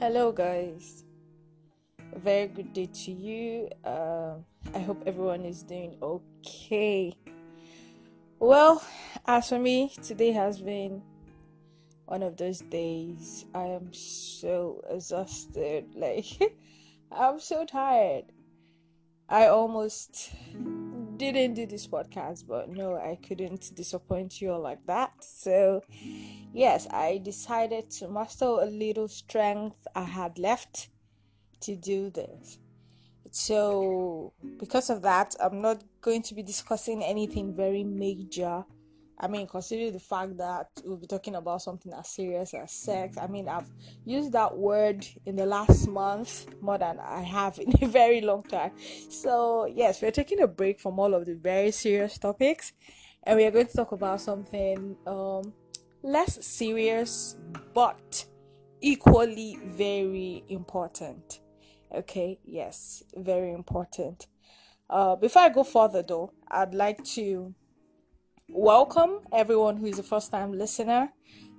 Hello, guys. A very good day to you. Uh, I hope everyone is doing okay. Well, as for me, today has been one of those days. I am so exhausted. Like, I'm so tired. I almost didn't do this podcast, but no, I couldn't disappoint you all like that. So, yes, I decided to muster a little strength I had left to do this. So, because of that, I'm not going to be discussing anything very major I mean, considering the fact that we'll be talking about something as serious as sex, I mean, I've used that word in the last month more than I have in a very long time. So, yes, we're taking a break from all of the very serious topics and we are going to talk about something um, less serious but equally very important. Okay, yes, very important. Uh, before I go further, though, I'd like to welcome everyone who is a first time listener.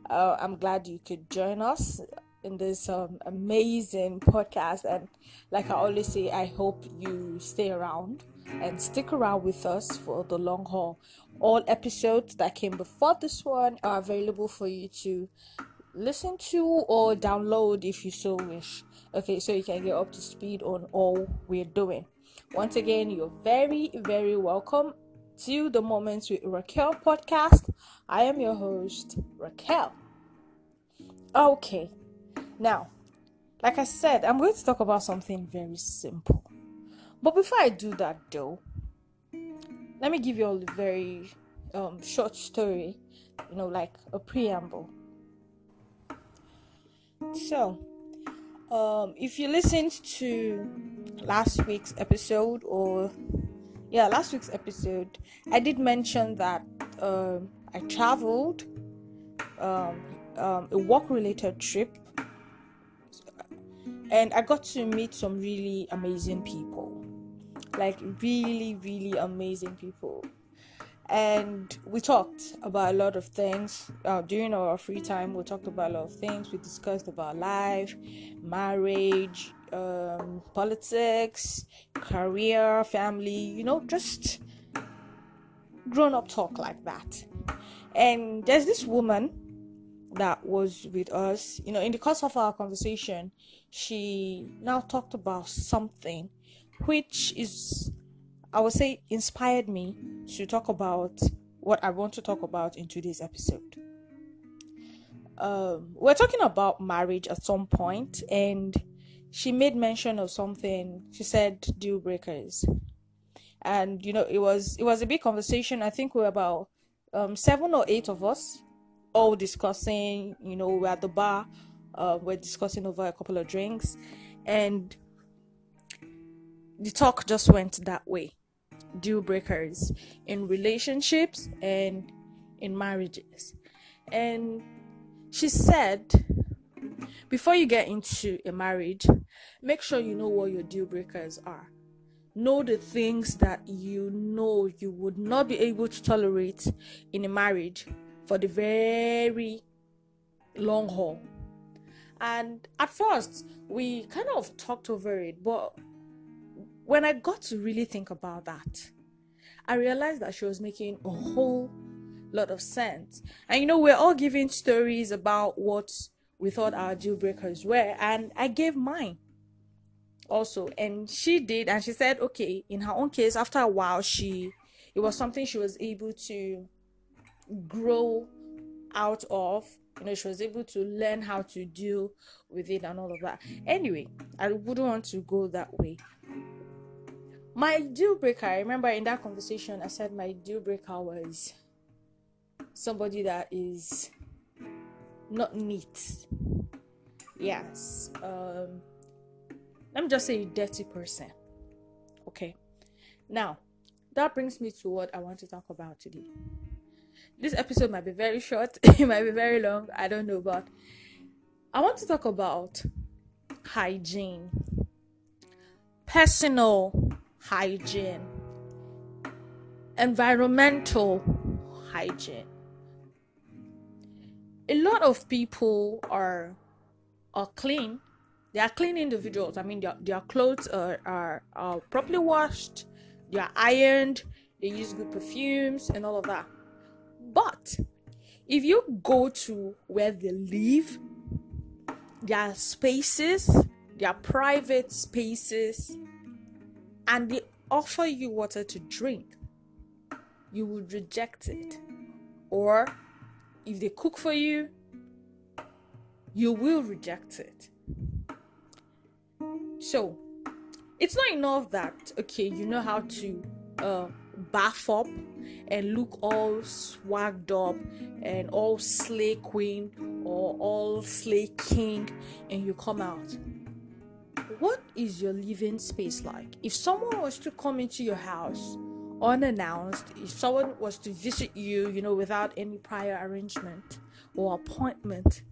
Uh, I'm glad you could join us in this um, amazing podcast. And like I always say, I hope you stay around and stick around with us for the long haul. All episodes that came before this one are available for you to listen to or download if you so wish. Okay, so you can get up to speed on all we're doing. Once again, you're very, very welcome to the Moments with Raquel podcast. I am your host, Raquel. Okay, now, like I said, I'm going to talk about something very simple. But before I do that, though, let me give you a very um, short story, you know, like a preamble. So, um, if you listened to last week's episode or yeah, last week's episode, I did mention that um, I traveled um, um, a work related trip and I got to meet some really amazing people. Like, really, really amazing people. And we talked about a lot of things uh, during our free time. We talked about a lot of things. We discussed about life, marriage, um, politics, career, family, you know, just grown up talk like that. And there's this woman that was with us, you know, in the course of our conversation, she now talked about something which is, I would say, inspired me to talk about what I want to talk about in today's episode. Um, we're talking about marriage at some point, and she made mention of something. She said deal breakers, and you know it was it was a big conversation. I think we were about um, seven or eight of us, all discussing. You know, we're at the bar, uh, we're discussing over a couple of drinks, and the talk just went that way. Deal breakers in relationships and in marriages, and she said before you get into a marriage, make sure you know what your deal breakers are. Know the things that you know you would not be able to tolerate in a marriage for the very long haul. And at first, we kind of talked over it, but when I got to really think about that, I realized that she was making a whole lot of sense. And you know, we're all giving stories about what we thought our deal breakers were, and I gave mine also. And she did, and she said, okay, in her own case, after a while, she it was something she was able to grow out of. You know, she was able to learn how to deal with it and all of that. Anyway, I wouldn't want to go that way. My deal breaker, I remember in that conversation, I said my deal breaker was somebody that is not neat. Yes. Um, let me just say dirty person. Okay. Now, that brings me to what I want to talk about today. This episode might be very short, it might be very long, I don't know, but I want to talk about hygiene, personal hygiene, environmental hygiene a lot of people are are clean they are clean individuals. I mean, their, their clothes are, are, are properly washed, they are ironed, they use good perfumes and all of that. But if you go to where they live, their spaces, their private spaces, and they offer you water to drink, you would reject it. Or if they cook for you, you will reject it. So, it's not enough that, okay, you know how to uh, bath up and look all swagged up and all slay queen or all slay king and you come out what is your living space like if someone was to come into your house unannounced if someone was to visit you you know without any prior arrangement or appointment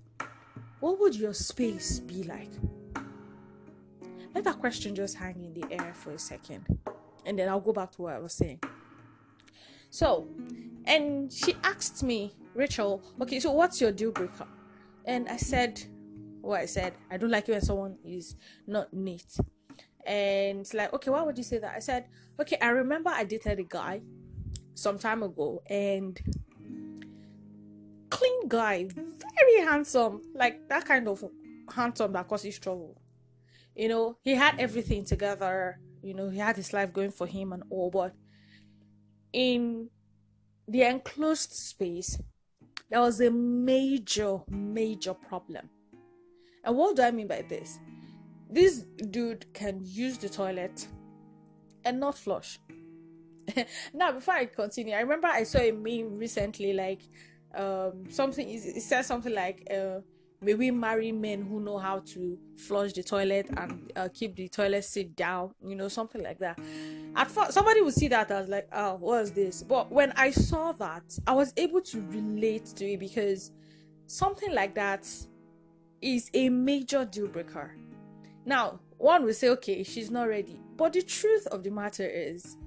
what would your space be like let that question just hang in the air for a second and then i'll go back to what i was saying so, and she asked me, Rachel, okay, so what's your deal breaker? And I said, what I said, I don't like it when someone is not neat. And like, okay, why would you say that? I said, okay, I remember I dated a guy some time ago and clean guy, very handsome, like that kind of handsome that causes trouble. You know, he had everything together, you know, he had his life going for him and all, but in the enclosed space, there was a major, major problem. And what do I mean by this? This dude can use the toilet and not flush. now, before I continue, I remember I saw a meme recently, like um, something. It says something like, uh, may we marry men who know how to flush the toilet and uh, keep the toilet seat down you know something like that at first somebody would see that I was like oh what's this but when i saw that i was able to relate to it because something like that is a major deal breaker now one will say okay she's not ready but the truth of the matter is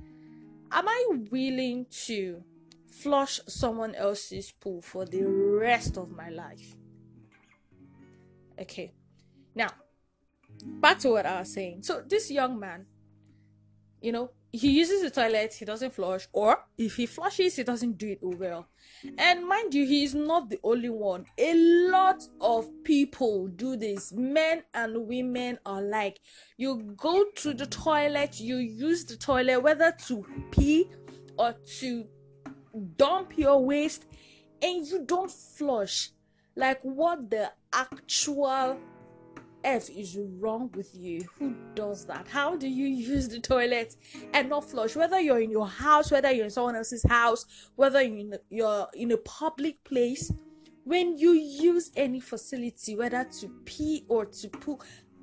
am i willing to flush someone else's pool for the rest of my life Okay. Now, back to what I was saying. So this young man, you know, he uses the toilet, he doesn't flush, or if he flushes, he doesn't do it well. And mind you, he is not the only one. A lot of people do this, men and women alike. You go to the toilet, you use the toilet, whether to pee or to dump your waste, and you don't flush like what the actual F is wrong with you? Who does that? How do you use the toilet and not flush? Whether you're in your house, whether you're in someone else's house, whether you're in, you're in a public place, when you use any facility, whether to pee or to poo,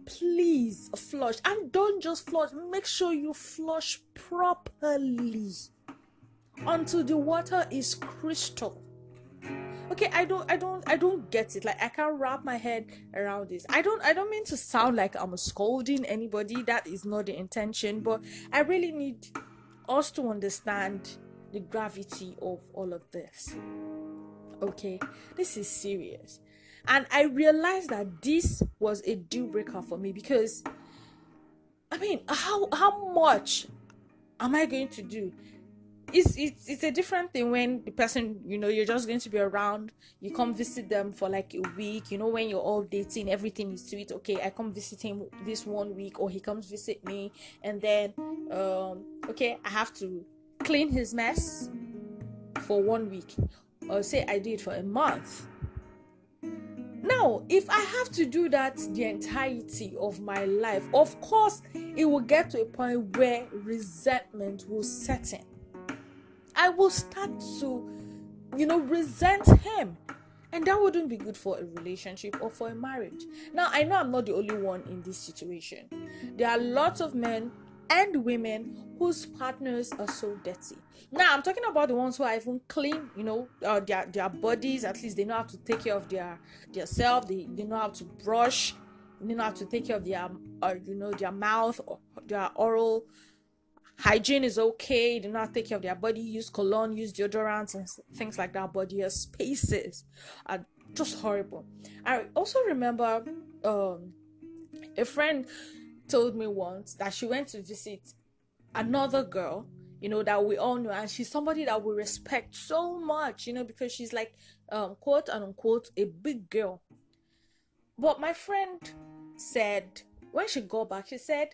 please flush. And don't just flush, make sure you flush properly until the water is crystal okay i don't i don't i don't get it. Like i can't wrap my head around this. I don't i don't mean to sound like i'm scolding anybody. That is not the intention but i really need us to understand the gravity of all of this. Okay this is serious. And i realized that this was a deal breaker for me because i mean how how much am i going to do it's it's it's a different thing when the person you know you're just going to be around you come visit them for like a week you know when you're all dating everything is sweet okay i come visit him this one week or he comes visit me and then um okay i have to clean his mess for one week or say i do it for a month. Now if i have to do that the entirety of my life of course it will get to a point where resentment will set in I will start to, you know, resent him. And that wouldn't be good for a relationship or for a marriage. Now, I know I'm not the only one in this situation. There are lots of men and women whose partners are so dirty. Now, I'm talking about the ones who are even clean, you know, uh, their their bodies. At least they know how to take care of their their self. They they know how to brush. They know how to take care of their, uh, you know, their mouth or their oral hygiene is okay. Do not take care of their body. Use cologne, use deodorants, and things like that. But their spaces are just horrible. I also remember um, A friend told me once that she went to visit another girl, you know, that we all know, and she's somebody that we respect so much, you know, because she's like, um, quote unquote, a big girl. But my friend said when she got back, she said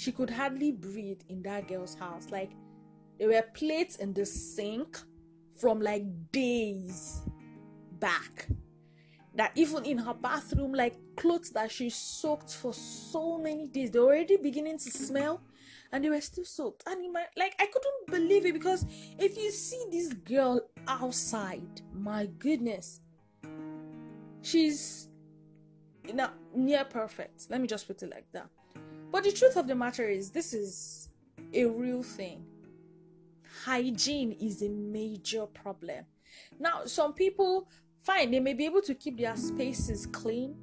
she could hardly breathe in that girl's house. Like there were plates in the sink from like days back. That even in her bathroom, like clothes that she soaked for so many days, they're already beginning to smell and they were still soaked. And in my like I couldn't believe it because if you see this girl outside, my goodness, she's you know, near perfect. Let me just put it like that. But the truth of the matter is, this is a real thing. Hygiene is a major problem. Now, some people, fine, they may be able to keep their spaces clean,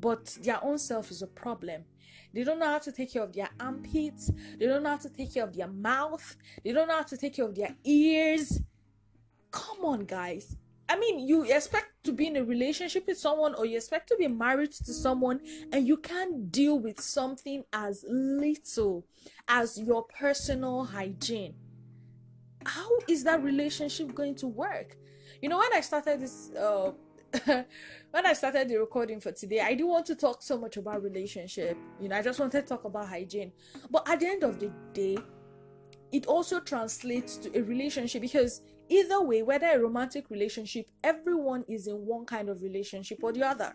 but their own self is a problem. They don't know how to take care of their armpits. They don't know how to take care of their mouth. They don't know how to take care of their ears. Come on, guys. I mean, you expect to be in a relationship with someone or you expect to be married to someone and you can't deal with something as little as your personal hygiene. How is that relationship going to work? You know, when I started this, uh, when I started the recording for today, I didn't want to talk so much about relationship. You know, I just wanted to talk about hygiene. But at the end of the day, it also translates to a relationship because either way, whether a romantic relationship, everyone is in one kind of relationship or the other.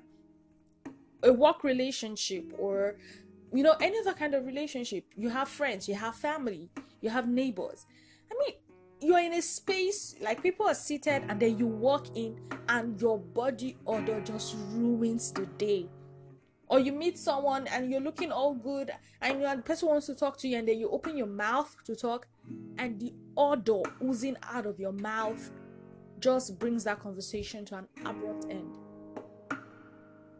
A work relationship or you know, any other kind of relationship. You have friends, you have family, you have neighbors. I mean, you're in a space like people are seated and then you walk in and your body odor just ruins the day or you meet someone and you're looking all good and the person wants to talk to you and then you open your mouth to talk and the odor oozing out of your mouth just brings that conversation to an abrupt end.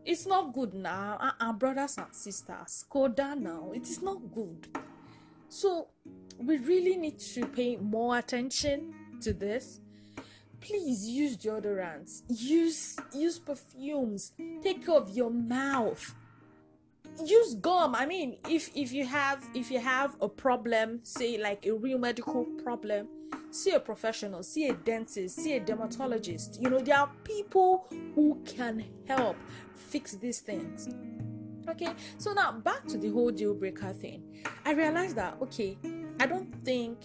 It's not good now. Our brothers and sisters koda now. It is not good. So we really need to pay more attention to this. Please use deodorants. Use use perfumes. Take care of your mouth use gum. I mean if if you have if you have a problem say like a real medical problem see a professional see a dentist see a dermatologist. You know there are people who can help fix these things. Okay so now back to the whole deal breaker thing. I realized that okay i don't think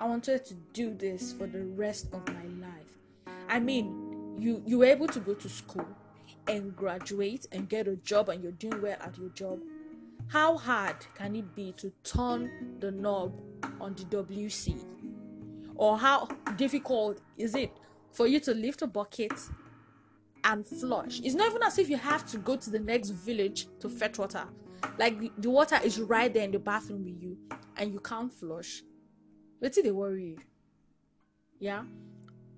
i wanted to do this for the rest of my life. I mean you you were able to go to school and graduate and get a job and you're doing well at your job, how hard can it be to turn the knob on the WC? Or how difficult is it for you to lift a bucket and flush? It's not even as if you have to go to the next village to fetch water. Like the, water is right there in the bathroom with you and you can't flush. Let's see they worry you. Yeah.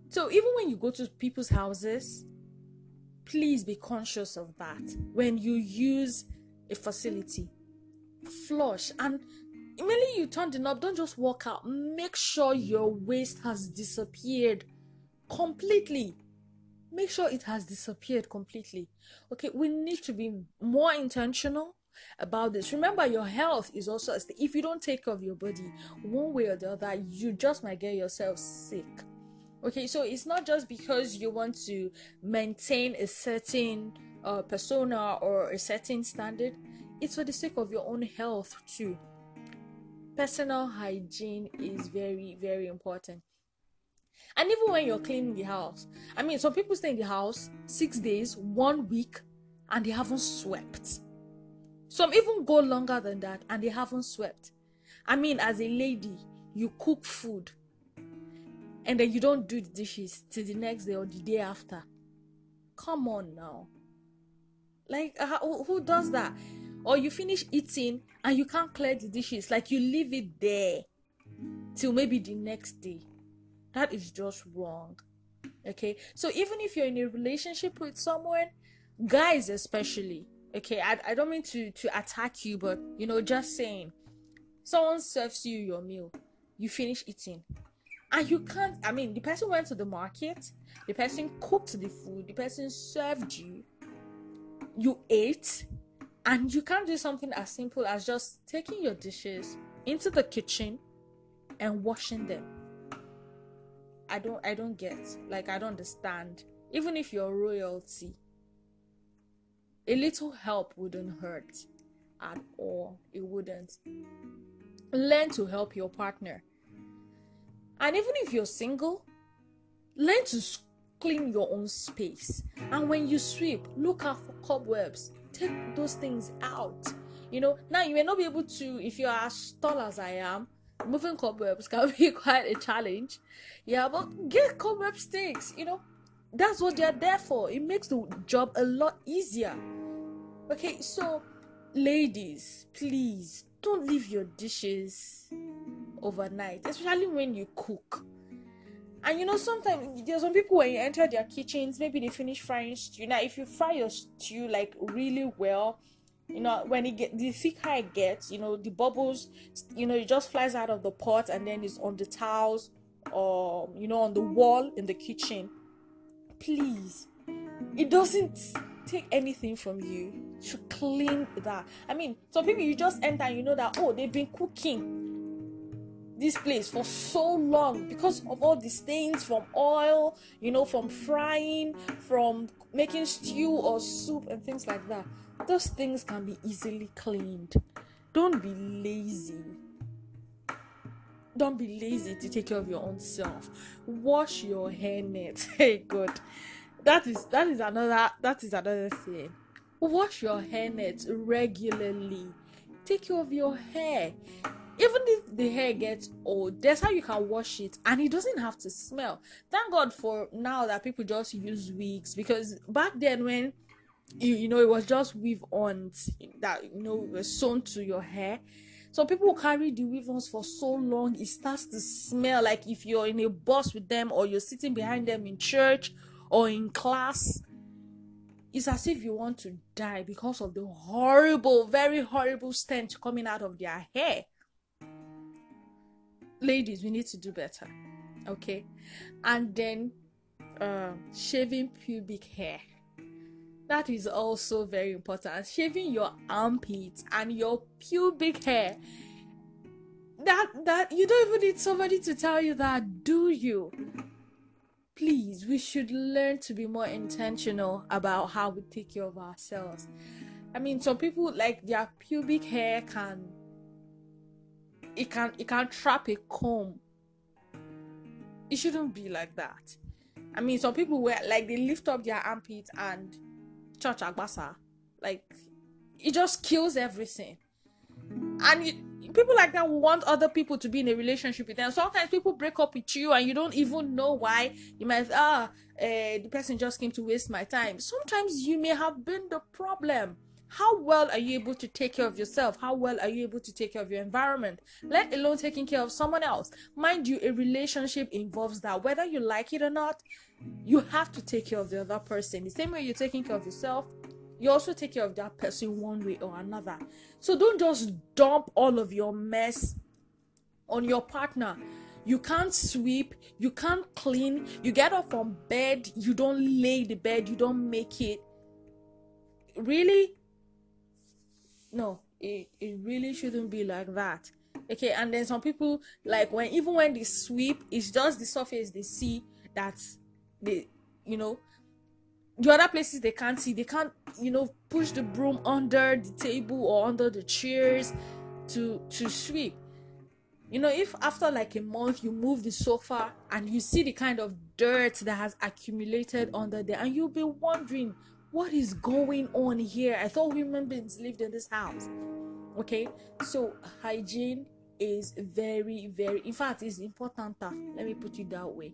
So even when you go to people's houses please be conscious of that. When you use a facility flush and immediately you turn the knob don't just walk out. Make sure your waste has disappeared completely. Make sure it has disappeared completely. Okay we need to be more intentional about this. Remember your health is also if you don't take care of your body one way or the other you just might get yourself sick okay so it's not just because you want to maintain a certain uh, persona or a certain standard. It's for the sake of your own health too. Personal hygiene is very very important. And even when you're cleaning the house i mean some people stay in the house six days one week and they haven't swept. Some even go longer than that and they haven't swept. I mean as a lady you cook food and then you don't do the dishes till the next day or the day after. Come on now. Like, uh, who, does that? Or you finish eating and you can't clear the dishes, like you leave it there till maybe the next day. That is just wrong. Okay, so even if you're in a relationship with someone, guys especially, okay, I, I don't mean to to attack you, but you know, just saying, someone serves you your meal, you finish eating, and you can't i mean the person went to the market the person cooked the food the person served you you ate And you can't do something as simple as just taking your dishes into the kitchen and washing them. I don't I don't get. Like I don't understand. Even if you're royalty, a little help wouldn't hurt at all. It wouldn't. Learn to help your partner. And even if you're single, learn to clean your own space. And when you sweep, look out for cobwebs. Take those things out. You know, now you may not be able to, if you're as tall as I am, moving cobwebs can be quite a challenge. Yeah, but get cobweb sticks. You know, that's what they're there for. It makes the job a lot easier. Okay, so ladies, please don't leave your dishes overnight, especially when you cook. And you know, sometimes there's some people when you enter their kitchens, maybe they finish frying stew. Now, if you fry your stew like really well, you know, when it get the thicker it gets, you know, the bubbles, you know, it just flies out of the pot and then it's on the towels or you know on the wall in the kitchen. Please, it doesn't take anything from you to clean that. I mean, some people you just enter you know that oh they've been cooking this place for so long because of all the stains from oil, you know, from frying, from making stew or soup and things like that. Those things can be easily cleaned. Don't be lazy. Don't be lazy to take care of your own self. Wash your hair net. Hey, good. That is that is another that is another thing. Wash your hair net regularly. Take care of your hair even if the hair gets old that's how you can wash it and it doesn't have to smell. Thank god for now that people just use wigs because back then when you, you know it was just weave on that you know was sewn to your hair. So people carry the weave-ons for so long it starts to smell like if you're in a bus with them or you're sitting behind them in church or in class. It's as if you want to die because of the horrible very horrible stench coming out of their hair ladies we need to do better okay? And then uh, shaving pubic hair. That is also very important. Shaving your armpits and your pubic hair. That that you don't even need somebody to tell you that do you? Please we should learn to be more intentional about how we take care of ourselves. I mean some people like their pubic hair can it can it can trap a comb. It shouldn't be like that. I mean, some people wear like they lift up their armpits and church agbasa, like it just kills everything. And people like that want other people to be in a relationship with them. Sometimes people break up with you and you don't even know why. You might ah, uh, the person just came to waste my time. Sometimes you may have been the problem how well are you able to take care of yourself? How well are you able to take care of your environment? Let alone taking care of someone else. Mind you a relationship involves that. Whether you like it or not you have to take care of the other person. The same way you're taking care of yourself you also take care of that person one way or another. So don't just dump all of your mess on your partner. You can't sweep you can't clean. You get up from bed you don't lay the bed you don't make it. Really no it, it really shouldn't be like that. Okay and then some people like when even when they sweep it's just the surface they see that they you know the other places they can't see they can't you know push the broom under the table or under the chairs to to sweep. You know if after like a month you move the sofa and you see the kind of dirt that has accumulated under there and you'll be wondering what is going on here? I thought human beings lived in this house. Okay, so hygiene is very, very, in fact, it's important. Ah. Let me put it that way.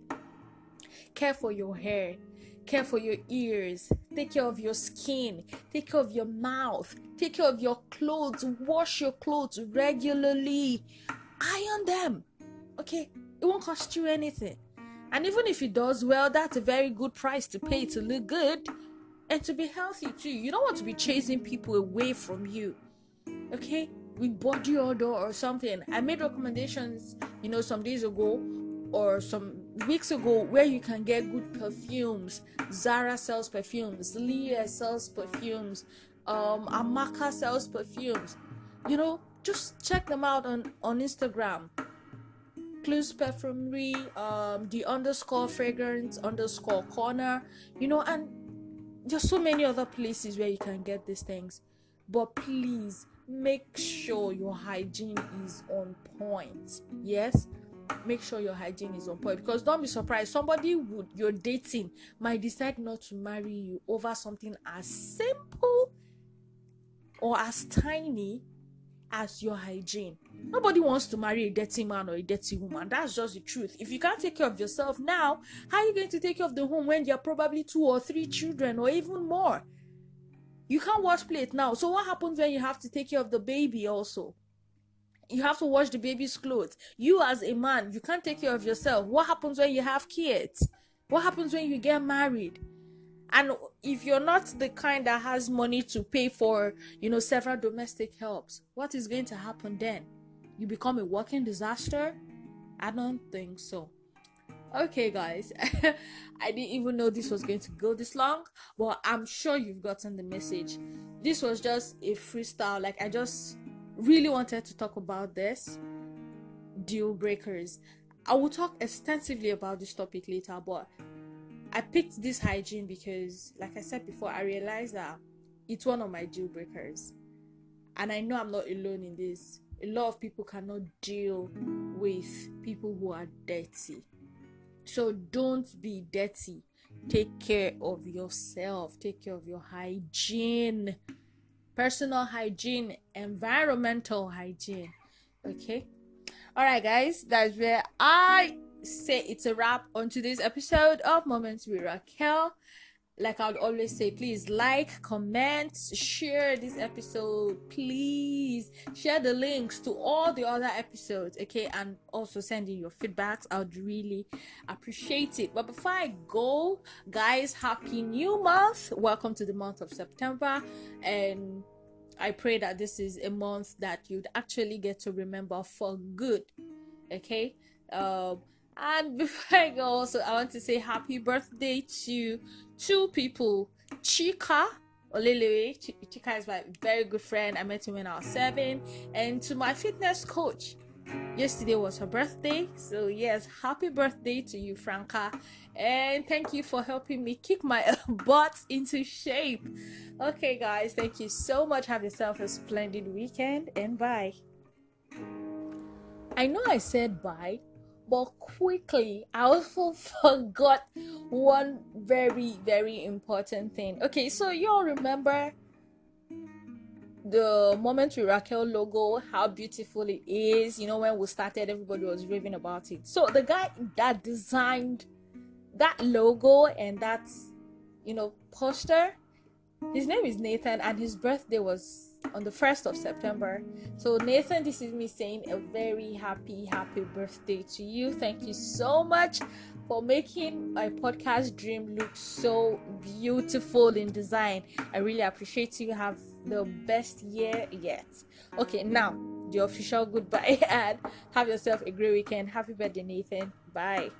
Care for your hair, care for your ears, take care of your skin, take care of your mouth, take care of your clothes, wash your clothes regularly, iron them. Okay, it won't cost you anything. And even if it does, well, that's a very good price to pay to look good and to be healthy too. You don't want to be chasing people away from you. Okay? With body odor or something. I made recommendations, you know, some days ago or some weeks ago where you can get good perfumes. Zara sells perfumes, Leah sells perfumes, um, Amaka sells perfumes. You know, just check them out on on Instagram. Clues Perfumery, um, the underscore fragrance underscore corner, you know, and there's so many other places where you can get these things. But please make sure your hygiene is on point. Yes, make sure your hygiene is on point because don't be surprised somebody would you're dating might decide not to marry you over something as simple or as tiny as your hygiene nobody wants to marry a dirty man or a dirty woman that's just the truth if you can't take care of yourself now how are you going to take care of the home when there are probably two or three children or even more you can't wash plate now so what happens when you have to take care of the baby also you have to wash the baby's clothes. You, as a man, you can't take care of yourself. What happens when you have kids? What happens when you get married? And if you're not the kind that has money to pay for, you know, several domestic helps, what is going to happen then? You become a walking disaster? I don't think so. Okay, guys, I didn't even know this was going to go this long, but I'm sure you've gotten the message. This was just a freestyle, like, I just really wanted to talk about this deal breakers. I will talk extensively about this topic later, but I picked this hygiene because, like I said before, I realized that it's one of my deal breakers. And I know I'm not alone in this. A lot of people cannot deal with people who are dirty. So don't be dirty. Take care of yourself, take care of your hygiene personal hygiene, environmental hygiene. Okay. All right, guys, that's where I say it's a wrap on today's episode of Moments with Raquel. Like I would always say, please like, comment, share this episode. Please share the links to all the other episodes, okay? And also send in your feedbacks. I would really appreciate it. But before I go, guys, happy new month. Welcome to the month of September. And I pray that this is a month that you'd actually get to remember for good. Okay? Um and before I go, also, I want to say happy birthday to two people Chika Olelewe. Ch- Chika is my very good friend. I met him when I was seven. And to my fitness coach. Yesterday was her birthday. So, yes, happy birthday to you, Franca. And thank you for helping me kick my butt into shape. Okay, guys, thank you so much. Have yourself a splendid weekend and bye. I know I said bye, but quickly I also forgot one very very important thing. Okay, so you all remember the moment with Raquel logo, how beautiful it is. You know, when we started, everybody was raving about it. So the guy that designed that logo and that you know poster, his name is Nathan, and his birthday was on the 1st of September. So, Nathan, this is me saying a very happy, happy birthday to you. Thank you so much for making my podcast dream look so beautiful in design. I really appreciate you. Have the best year yet. Okay, now the official goodbye and have yourself a great weekend. Happy birthday, Nathan. Bye.